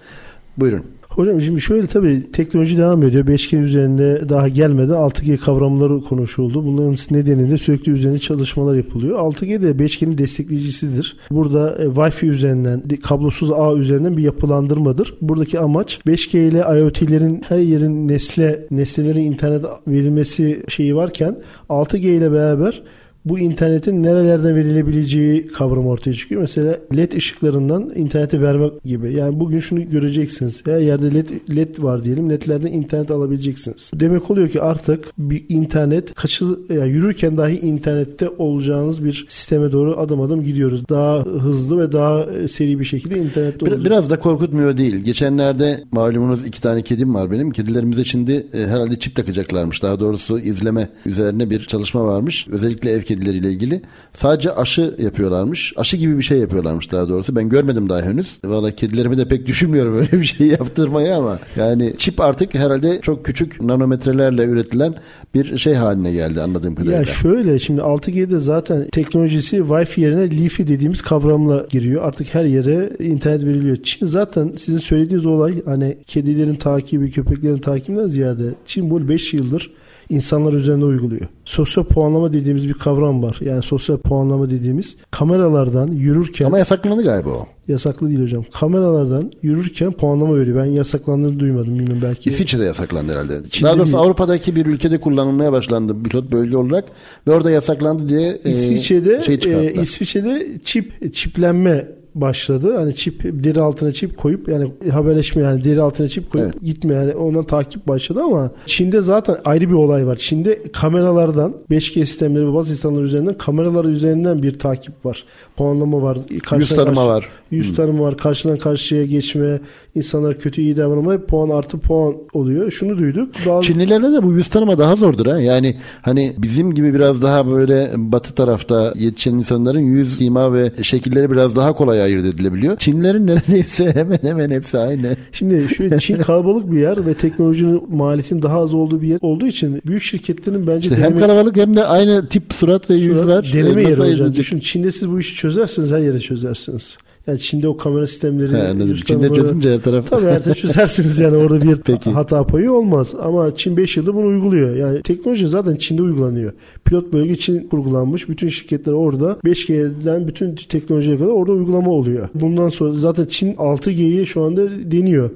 Buyurun. Hocam şimdi şöyle tabii teknoloji devam ediyor. 5G üzerinde daha gelmedi. 6G kavramları konuşuldu. Bunların nedeniyle sürekli üzerinde çalışmalar yapılıyor. 6G de 5G'nin destekleyicisidir. Burada e, Wi-Fi üzerinden, kablosuz ağ üzerinden bir yapılandırmadır. Buradaki amaç 5G ile IoT'lerin her yerin nesle, nesnelerin internet verilmesi şeyi varken 6G ile beraber bu internetin nerelerden verilebileceği kavram ortaya çıkıyor. Mesela led ışıklarından internete vermek gibi. Yani bugün şunu göreceksiniz. Her yerde led, led var diyelim. Ledlerden internet alabileceksiniz. Demek oluyor ki artık bir internet kaçı yani yürürken dahi internette olacağınız bir sisteme doğru adım adım gidiyoruz. Daha hızlı ve daha e, seri bir şekilde internette olacağız. biraz da korkutmuyor değil. Geçenlerde malumunuz iki tane kedim var benim. Kedilerimize şimdi e, herhalde çip takacaklarmış. Daha doğrusu izleme üzerine bir çalışma varmış. Özellikle ev kedileriyle ilgili. Sadece aşı yapıyorlarmış. Aşı gibi bir şey yapıyorlarmış daha doğrusu. Ben görmedim daha henüz. Valla kedilerimi de pek düşünmüyorum öyle bir şey yaptırmayı ama yani çip artık herhalde çok küçük nanometrelerle üretilen bir şey haline geldi anladığım kadarıyla. Ya şöyle şimdi 6G'de zaten teknolojisi Wi-Fi yerine Li-Fi dediğimiz kavramla giriyor. Artık her yere internet veriliyor. Çin zaten sizin söylediğiniz olay hani kedilerin takibi, köpeklerin takibinden ziyade Çin bunu 5 yıldır insanlar üzerinde uyguluyor. Sosyal puanlama dediğimiz bir kavram var. Yani sosyal puanlama dediğimiz kameralardan yürürken Ama yasaklandı galiba o. yasaklı değil hocam. Kameralardan yürürken puanlama veriyor. Ben yasaklandığını duymadım bilmiyorum belki. İsviçre'de yasaklandı herhalde. Çin'de Daha doğrusu değil. Avrupa'daki bir ülkede kullanılmaya başlandı pilot bölge olarak ve orada yasaklandı diye e, İsviçre'de şey çıkarttılar. e, İsviçre'de çip çiplenme başladı. Hani çip deri altına çip koyup yani haberleşme yani deri altına çip koyup Evet. gitme yani ondan takip başladı ama Çin'de zaten ayrı bir olay var. Çin'de kameralardan 5G sistemleri ve bazı insanlar üzerinden kameralar üzerinden bir takip var. Puanlama var. Yüz tanıma karşı- var. Yüz tanıma var. Karşıdan karşıya geçme, insanlar kötü iyi davranma puan artı puan oluyor. Şunu duyduk. Bazı Çinlilerde de bu yüz tanıma daha zordur ha. Yani hani bizim gibi biraz daha böyle batı tarafta yetişen insanların yüz ima ve şekilleri biraz daha kolay ayırt edilebiliyor. Çinlilerin neredeyse hemen hemen hepsi aynı. Şimdi şu Çin kalabalık bir yer ve teknolojinin maliyetinin daha az olduğu bir yer olduğu için büyük şirketlerin bence İşte hem deneme, kalabalık hem de aynı tip surat ve yüz var. deneme E, yeri hocam. Düşün Çin'de siz bu işi çözersiniz her yere çözersiniz. Yani Çin'de o kamera sistemleri He, anladım. Çin'de çözünce her taraf. Tabii her çözersiniz yani orada bir Peki. hata payı olmaz. Ama Çin 5 yıldır bunu uyguluyor. Yani teknoloji zaten Çin'de uygulanıyor. Pilot bölge Çin kurgulanmış. Bütün şirketler orada 5G'den bütün teknolojiye kadar orada uygulama oluyor. Bundan sonra zaten Çin 6G'yi şu anda deniyor.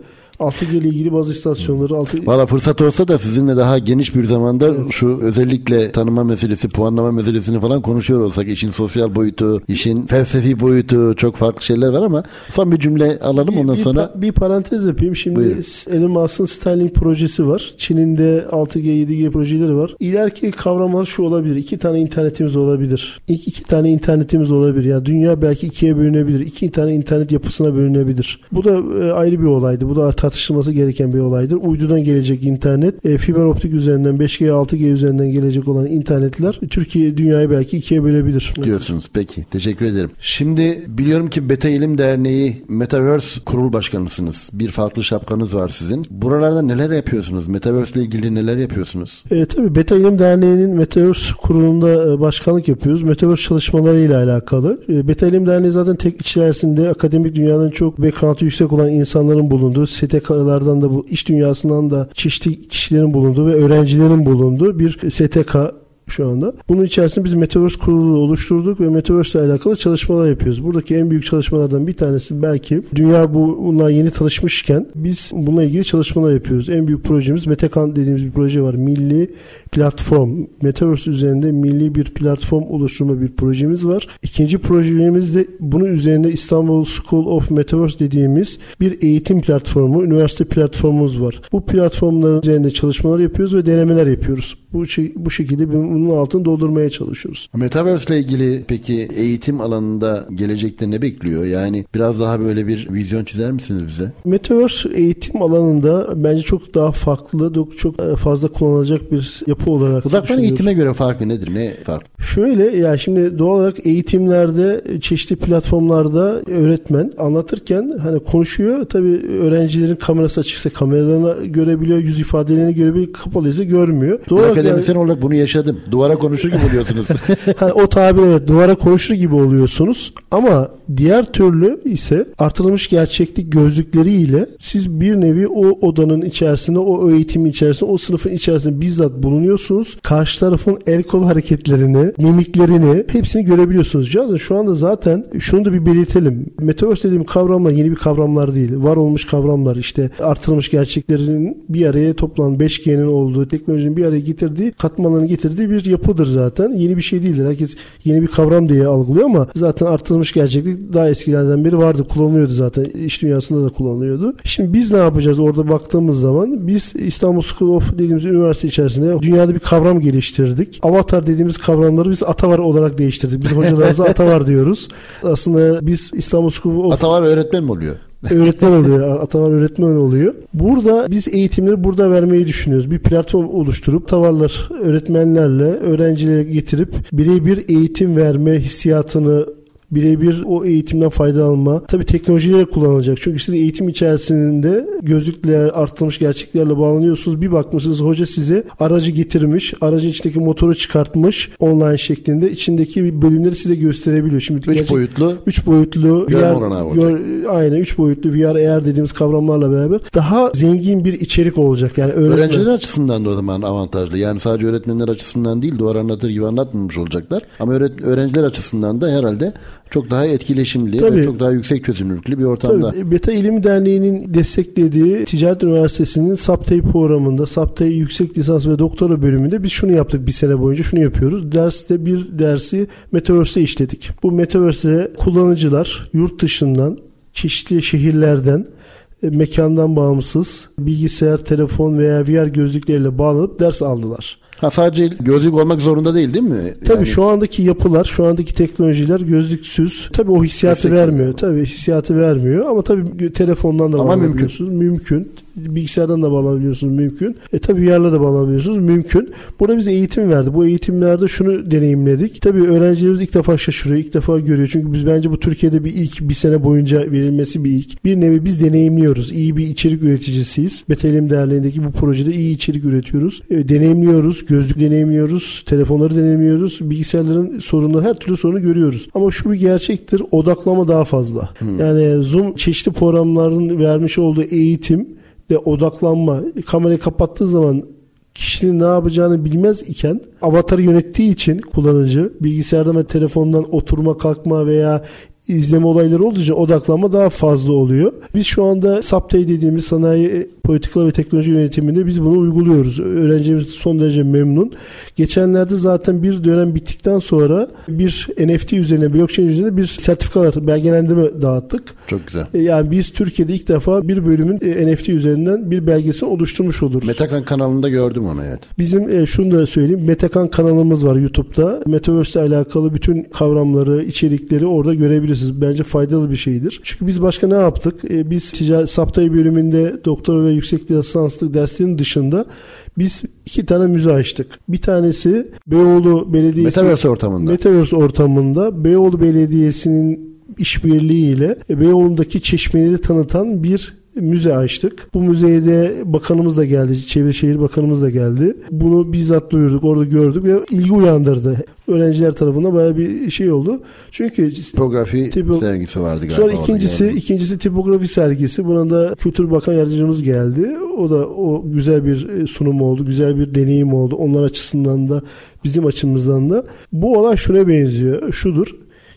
6G ile ilgili bazı istasyonları 6 Valla fırsat olsa da sizinle daha geniş bir zamanda şu özellikle tanıma meselesi, puanlama meselesini falan konuşuyor olsak işin sosyal boyutu, işin felsefi boyutu çok farklı şeyler var ama son bir cümle alalım ondan bir, sonra pa- bir parantez yapayım. Şimdi Buyurun. Elon Musk'ın Starlink projesi var. Çin'in de 6G 7G projeleri var. İleriki kavramlar şu olabilir. İki tane internetimiz olabilir. İki, iki tane internetimiz olabilir. Ya dünya belki ikiye bölünebilir. İki tane internet yapısına bölünebilir. Bu da e, ayrı bir olaydı. Bu da tartışılması gereken bir olaydır. Uydudan gelecek internet, e, fiber optik üzerinden 5G 6G üzerinden gelecek olan internetler Türkiye dünyayı belki ikiye bölebilir. diyorsunuz. Peki teşekkür ederim. Şimdi biliyorum ki Beta İlim Derneği Metaverse kurul başkanısınız. Bir farklı şapkanız var sizin. Buralarda neler yapıyorsunuz? Metaverse ile ilgili neler yapıyorsunuz? E, tabii Beta İlim Derneği'nin Metaverse kurulunda e, başkanlık yapıyoruz. Metaverse çalışmalarıyla alakalı. E, Beta İlim Derneği zaten tek içerisinde akademik dünyanın çok background'ı yüksek olan insanların bulunduğu, STK'lardan da bu iş dünyasından da çeşitli kişilerin bulunduğu ve öğrencilerin bulunduğu bir STK şu anda. Bunun içerisinde biz Metaverse kurulu oluşturduk ve Metaverse ile alakalı çalışmalar yapıyoruz. Buradaki en büyük çalışmalardan bir tanesi belki dünya bununla yeni tanışmışken biz bununla ilgili çalışmalar yapıyoruz. En büyük projemiz Metakan dediğimiz bir proje var. Milli platform. Metaverse üzerinde milli bir platform oluşturma bir projemiz var. İkinci projemiz de bunun üzerinde İstanbul School of Metaverse dediğimiz bir eğitim platformu, üniversite platformumuz var. Bu platformların üzerinde çalışmalar yapıyoruz ve denemeler yapıyoruz. Bu, bu şekilde bunun altını doldurmaya çalışıyoruz. Metaverse ile ilgili peki eğitim alanında gelecekte ne bekliyor? Yani biraz daha böyle bir vizyon çizer misiniz bize? Metaverse eğitim alanında bence çok daha farklı, çok fazla kullanılacak bir yapı olarak Uzaktan eğitime göre farkı nedir? Ne fark? Şöyle ya yani şimdi doğal olarak eğitimlerde çeşitli platformlarda öğretmen anlatırken hani konuşuyor. Tabii öğrencilerin kamerası açıksa kameralarını görebiliyor, yüz ifadelerini görebiliyor, kapalıysa görmüyor. Doğal akademisyen olarak bunu yaşadım. Duvara konuşur gibi oluyorsunuz. hani o tabir evet duvara konuşur gibi oluyorsunuz ama diğer türlü ise artırılmış gerçeklik gözlükleriyle siz bir nevi o odanın içerisinde, o eğitimin içerisinde, o sınıfın içerisinde bizzat bulunuyorsunuz. Karşı tarafın el kol hareketlerini, mimiklerini hepsini görebiliyorsunuz. Canım şu anda zaten şunu da bir belirtelim. Metaverse dediğim kavramlar yeni bir kavramlar değil. Var olmuş kavramlar işte artırılmış gerçeklerin bir araya toplan 5G'nin olduğu, teknolojinin bir araya getirdiği, katmanlarını getirdiği bir yapıdır zaten. Yeni bir şey değildir. Herkes yeni bir kavram diye algılıyor ama zaten artırılmış gerçeklik daha eskilerden beri vardı. Kullanılıyordu zaten. İş dünyasında da kullanılıyordu. Şimdi biz ne yapacağız orada baktığımız zaman? Biz İstanbul School of dediğimiz üniversite içerisinde dünyada bir kavram geliştirdik. Avatar dediğimiz kavramları biz Atavar olarak değiştirdik. Biz hocalarımıza Atavar diyoruz. Aslında biz İstanbul School of... Atavar öğretmen mi oluyor? Öğretmen oluyor. Atavar öğretmen oluyor. Burada biz eğitimleri burada vermeyi düşünüyoruz. Bir platform oluşturup tavallar öğretmenlerle öğrencilere getirip birebir eğitim verme hissiyatını birebir o eğitimden faydalanma. Tabii teknolojileri kullanılacak. Çünkü siz eğitim içerisinde gözlükler, arttırmış gerçeklerle bağlanıyorsunuz. Bir bakmışsınız hoca size aracı getirmiş. Aracın içindeki motoru çıkartmış online şeklinde. içindeki bölümleri size gösterebiliyor. Şimdi üç gerçek, boyutlu. Üç boyutlu VR, gör, aynen üç boyutlu VR eğer dediğimiz kavramlarla beraber daha zengin bir içerik olacak. Yani öğretmen... öğrenciler açısından da o zaman avantajlı. Yani sadece öğretmenler açısından değil duvar anlatır gibi anlatmamış olacaklar. Ama öğrenciler açısından da herhalde çok daha etkileşimli Tabii. ve çok daha yüksek çözünürlüklü bir ortamda. Tabii. Beta İlim Derneği'nin desteklediği Ticaret Üniversitesi'nin SAPTEY programında SAPTEY yüksek lisans ve doktora bölümünde biz şunu yaptık bir sene boyunca şunu yapıyoruz. Derste bir dersi Metaverse'de işledik. Bu Metaverse'de kullanıcılar yurt dışından çeşitli şehirlerden e, mekandan bağımsız bilgisayar, telefon veya VR gözlükleriyle bağlanıp ders aldılar. Ha sadece gözlük olmak zorunda değil değil mi? Tabii yani... şu andaki yapılar, şu andaki teknolojiler gözlüksüz. Tabii o hissiyatı Destek vermiyor. Tabii hissiyatı vermiyor ama tabii telefondan da ama mümkün. Mümkün bilgisayardan da bağlanabiliyorsunuz mümkün. E tabi VR'la da bağlanabiliyorsunuz mümkün. Burada bize eğitim verdi. Bu eğitimlerde şunu deneyimledik. Tabi öğrencilerimiz ilk defa şaşırıyor, ilk defa görüyor. Çünkü biz bence bu Türkiye'de bir ilk bir sene boyunca verilmesi bir ilk. Bir nevi biz deneyimliyoruz. İyi bir içerik üreticisiyiz. Betelim Değerliğindeki bu projede iyi içerik üretiyoruz. E, deneyimliyoruz. Gözlük deneyimliyoruz. Telefonları deneyimliyoruz. Bilgisayarların sorunu her türlü sorunu görüyoruz. Ama şu bir gerçektir. Odaklama daha fazla. Hmm. Yani Zoom çeşitli programların vermiş olduğu eğitim ve odaklanma. Kamerayı kapattığı zaman kişinin ne yapacağını bilmez iken avatarı yönettiği için kullanıcı bilgisayarda ve telefondan oturma kalkma veya izleme olayları olduğu için odaklanma daha fazla oluyor. Biz şu anda SAPTEY dediğimiz sanayi politika ve teknoloji yönetiminde biz bunu uyguluyoruz. Öğrencimiz son derece memnun. Geçenlerde zaten bir dönem bittikten sonra bir NFT üzerine, blockchain üzerine bir sertifikalar, belgelendirme dağıttık. Çok güzel. E, yani biz Türkiye'de ilk defa bir bölümün e, NFT üzerinden bir belgesini oluşturmuş oluruz. Metakan kanalında gördüm onu evet. Bizim e, şunu da söyleyeyim. Metakan kanalımız var YouTube'da. Metaverse ile alakalı bütün kavramları, içerikleri orada görebilirsiniz. Bence faydalı bir şeydir. Çünkü biz başka ne yaptık? Biz ticaret SAPTAY bölümünde doktor ve yüksek lisanslı derslerin dışında biz iki tane müze açtık. Bir tanesi Beyoğlu Belediyesi Metaverse ortamında. Metaverse ortamında Beyoğlu Belediyesi'nin işbirliğiyle Beyoğlu'ndaki çeşmeleri tanıtan bir müze açtık. Bu müzeye de bakanımız da geldi. Çevre Şehir Bakanımız da geldi. Bunu bizzat duyurduk. Orada gördük ve ilgi uyandırdı. Öğrenciler tarafından bayağı bir şey oldu. Çünkü tipografi Tipo, sergisi vardı galiba. Sonra ikincisi ikincisi tipografi sergisi. Buna da Kültür Bakan Yardımcımız geldi. O da o güzel bir e, sunum oldu. Güzel bir deneyim oldu. Onlar açısından da bizim açımızdan da. Bu olay şuna benziyor. Şudur.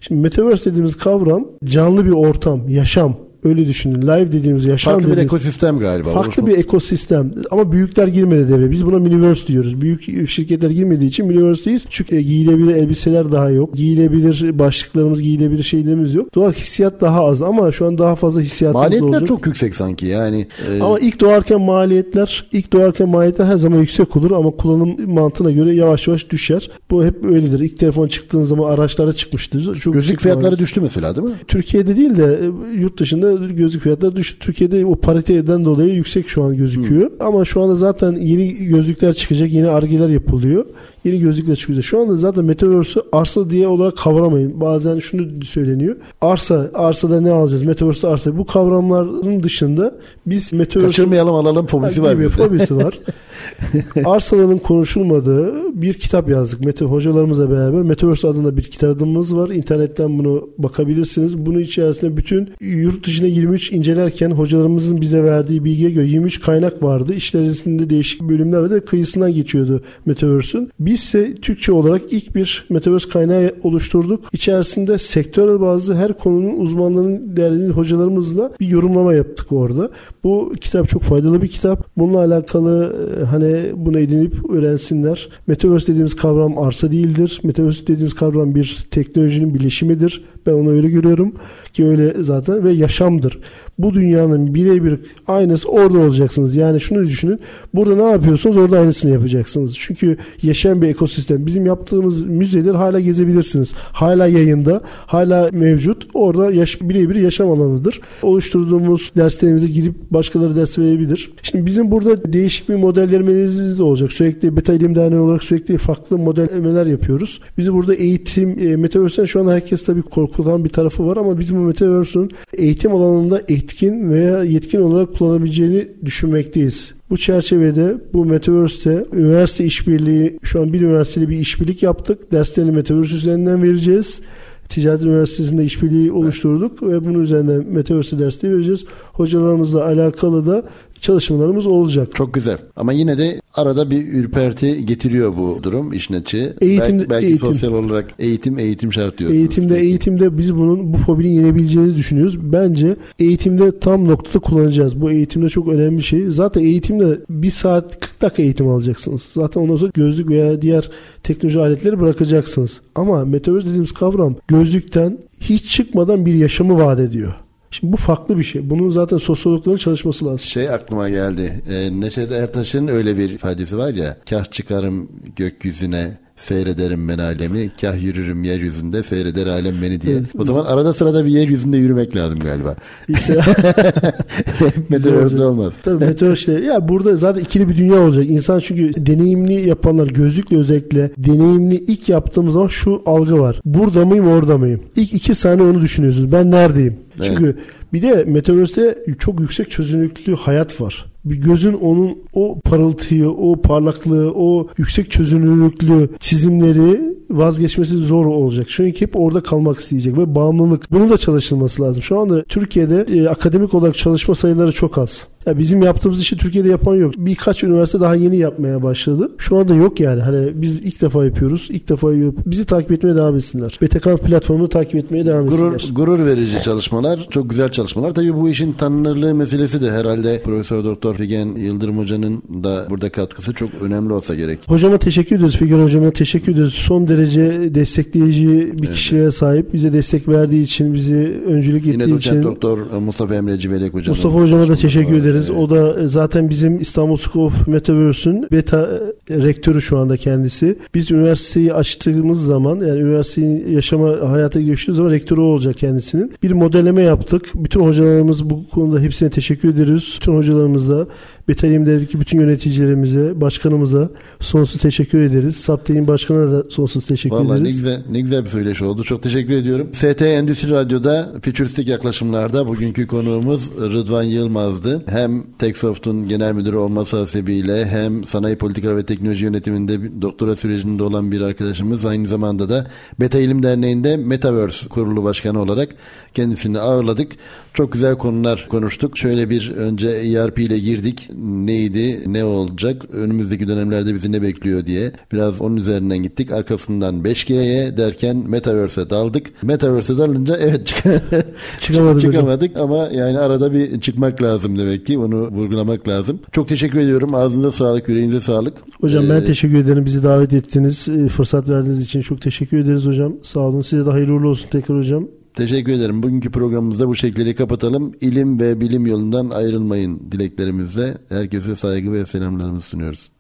Şimdi Metaverse dediğimiz kavram canlı bir ortam, yaşam. Öyle düşünün. Live dediğimiz yaşam Farklı dediğimiz, bir ekosistem galiba. Farklı bir ekosistem. Ama büyükler girmedi devreye. Biz buna Miniverse diyoruz. Büyük şirketler girmediği için Miniverse'deyiz. Çünkü giyilebilir elbiseler daha yok. Giyilebilir başlıklarımız, giyilebilir şeylerimiz yok. Doğal hissiyat daha az ama şu an daha fazla hissiyatımız Maliyetler olacak. çok yüksek sanki yani. E... Ama ilk doğarken maliyetler, ilk doğarken maliyetler her zaman yüksek olur ama kullanım mantığına göre yavaş yavaş düşer. Bu hep öyledir. İlk telefon çıktığın zaman araçlara çıkmıştır. Çok Gözlük fiyatları düştü mesela değil mi? Türkiye'de değil de e, yurt dışında gözlük fiyatları düştü. Türkiye'de o pariteden dolayı yüksek şu an gözüküyor. Hı. Ama şu anda zaten yeni gözlükler çıkacak, yeni argeler yapılıyor. Yeni gözlükler çıkacak. Şu anda zaten Metaverse'ü arsa diye olarak kavramayın. Bazen şunu söyleniyor. Arsa, arsada ne alacağız? Metaverse arsa. Bu kavramların dışında biz Metaverse... Kaçırmayalım alalım fobisi var bizde. Fobisi var. Arsaların konuşulmadığı bir kitap yazdık. Mete hocalarımızla beraber Metaverse adında bir kitabımız var. İnternetten bunu bakabilirsiniz. Bunun içerisinde bütün yurt dışına 23 incelerken hocalarımızın bize verdiği bilgiye göre 23 kaynak vardı. İçerisinde değişik bölümler vardı. Kıyısından geçiyordu Metaverse'ün. Biz ise Türkçe olarak ilk bir Metaverse kaynağı oluşturduk. İçerisinde sektörel bazı her konunun uzmanlarının değerli hocalarımızla bir yorumlama yaptık orada. Bu kitap çok faydalı bir kitap. Bununla alakalı e, hani bunu edinip öğrensinler. Metaverse dediğimiz kavram arsa değildir. Metaverse dediğimiz kavram bir teknolojinin birleşimidir. Ben onu öyle görüyorum ki öyle zaten ve yaşamdır. Bu dünyanın birebir aynısı orada olacaksınız. Yani şunu düşünün. Burada ne yapıyorsunuz orada aynısını yapacaksınız. Çünkü yaşayan bir ekosistem. Bizim yaptığımız müzeler hala gezebilirsiniz. Hala yayında, hala mevcut. Orada yaş, birebir yaşam alanıdır. Oluşturduğumuz derslerimize gidip başkaları ders verebilir. Şimdi bizim burada değişik bir modellerimiz de olacak. Sürekli Beta İlim Derneği olarak sürekli farklı modellemeler yapıyoruz. Bizi burada eğitim, e, Metaverse'den şu an herkes tabii korkulan bir tarafı var ama bizim bu Metaverse'ün eğitim alanında etkin veya yetkin olarak kullanabileceğini düşünmekteyiz. Bu çerçevede bu Metaverse'te üniversite işbirliği şu an bir üniversiteli bir işbirlik yaptık. Derslerini Metaverse üzerinden vereceğiz. Ticaret Üniversitesi'nde işbirliği oluşturduk ve bunun üzerinden Metaverse dersleri vereceğiz. Hocalarımızla alakalı da çalışmalarımız olacak. Çok güzel. Ama yine de arada bir ürperti getiriyor bu durum işin açığı. Eğitim, belki, belki eğitim. sosyal olarak eğitim eğitim şart diyorsunuz. Eğitimde Peki. eğitimde biz bunun bu fobinin yenebileceğini düşünüyoruz. Bence eğitimde tam noktada kullanacağız. Bu eğitimde çok önemli bir şey. Zaten eğitimde bir saat 40 dakika eğitim alacaksınız. Zaten ondan sonra gözlük veya diğer teknoloji aletleri bırakacaksınız. Ama metaverse dediğimiz kavram gözlükten hiç çıkmadan bir yaşamı vaat ediyor. Şimdi bu farklı bir şey. Bunun zaten sosyologların çalışması lazım. Şey aklıma geldi. E, Neşet Ertaş'ın öyle bir ifadesi var ya. Kah çıkarım gökyüzüne seyrederim ben alemi. Kah yürürüm yeryüzünde seyreder alem beni diye. O zaman arada sırada bir yeryüzünde yürümek lazım galiba. İşte meteoroloji olmaz. Tabii meteoroloji işte. Ya burada zaten ikili bir dünya olacak. İnsan çünkü deneyimli yapanlar gözlükle özellikle deneyimli ilk yaptığımız zaman şu algı var. Burada mıyım orada mıyım? İlk iki saniye onu düşünüyorsunuz. Ben neredeyim? Çünkü evet. bir de Metaverse'de çok yüksek çözünürlüklü hayat var. Bir gözün onun o parıltıyı, o parlaklığı, o yüksek çözünürlüklü çizimleri vazgeçmesi zor olacak. Çünkü hep orada kalmak isteyecek ve bağımlılık. Bunu da çalışılması lazım. Şu anda Türkiye'de e, akademik olarak çalışma sayıları çok az. Ya bizim yaptığımız işi Türkiye'de yapan yok. Birkaç üniversite daha yeni yapmaya başladı. Şu anda yok yani. Hani biz ilk defa yapıyoruz. İlk defa yapıp bizi takip etmeye devam etsinler. BTK platformunu takip etmeye devam gurur, etsinler. Gurur verici çalışmalar. Çok güzel çalışmalar. Tabii bu işin tanınırlığı meselesi de herhalde Profesör Doktor Figen Yıldırım Hoca'nın da burada katkısı çok önemli olsa gerek. Hocama teşekkür ediyoruz. Figen Hocama teşekkür ediyoruz. Son derece destekleyici bir evet. kişiliğe sahip. Bize destek verdiği için, bizi öncülük ettiği Yine için. Doktor Mustafa Emre Civelek Hocam. Mustafa Hocama da teşekkür var. Ederiz. Evet. O da zaten bizim İstanbul School of Metaverse'ün beta rektörü şu anda kendisi. Biz üniversiteyi açtığımız zaman yani üniversitenin yaşama hayata geçtiği zaman rektörü olacak kendisinin. Bir modelleme yaptık. Bütün hocalarımız bu konuda hepsine teşekkür ederiz. Bütün hocalarımıza Betalim'deki bütün yöneticilerimize, başkanımıza sonsuz teşekkür ederiz. Saptey'in başkanına da sonsuz teşekkür Vallahi ederiz. ne güzel, ne güzel bir söyleşi oldu. Çok teşekkür ediyorum. ST Endüstri Radyo'da fütüristik yaklaşımlarda bugünkü konuğumuz Rıdvan Yılmaz'dı. Hem Teksoft'un genel müdürü olması hasebiyle hem sanayi politikaları ve teknoloji yönetiminde doktora sürecinde olan bir arkadaşımız. Aynı zamanda da Beta İlim Derneği'nde Metaverse kurulu başkanı olarak kendisini ağırladık. Çok güzel konular konuştuk. Şöyle bir önce ERP ile girdik. Neydi, ne olacak, önümüzdeki dönemlerde bizi ne bekliyor diye. Biraz onun üzerinden gittik. Arkasından 5G'ye derken Metaverse'e daldık. Metaverse'e dalınca evet çık Çıkamadık hocam. çıkamadık ama yani arada bir çıkmak lazım demek ki. Onu vurgulamak lazım. Çok teşekkür ediyorum. Ağzınıza sağlık, yüreğinize sağlık. Hocam ben Ee, teşekkür ederim. Bizi davet ettiniz. e, Fırsat verdiğiniz için çok teşekkür ederiz hocam. Sağ olun. Size de hayırlı uğurlu olsun tekrar hocam. Teşekkür ederim. Bugünkü programımızda bu şekilleri kapatalım. İlim ve bilim yolundan ayrılmayın dileklerimizle. Herkese saygı ve selamlarımızı sunuyoruz.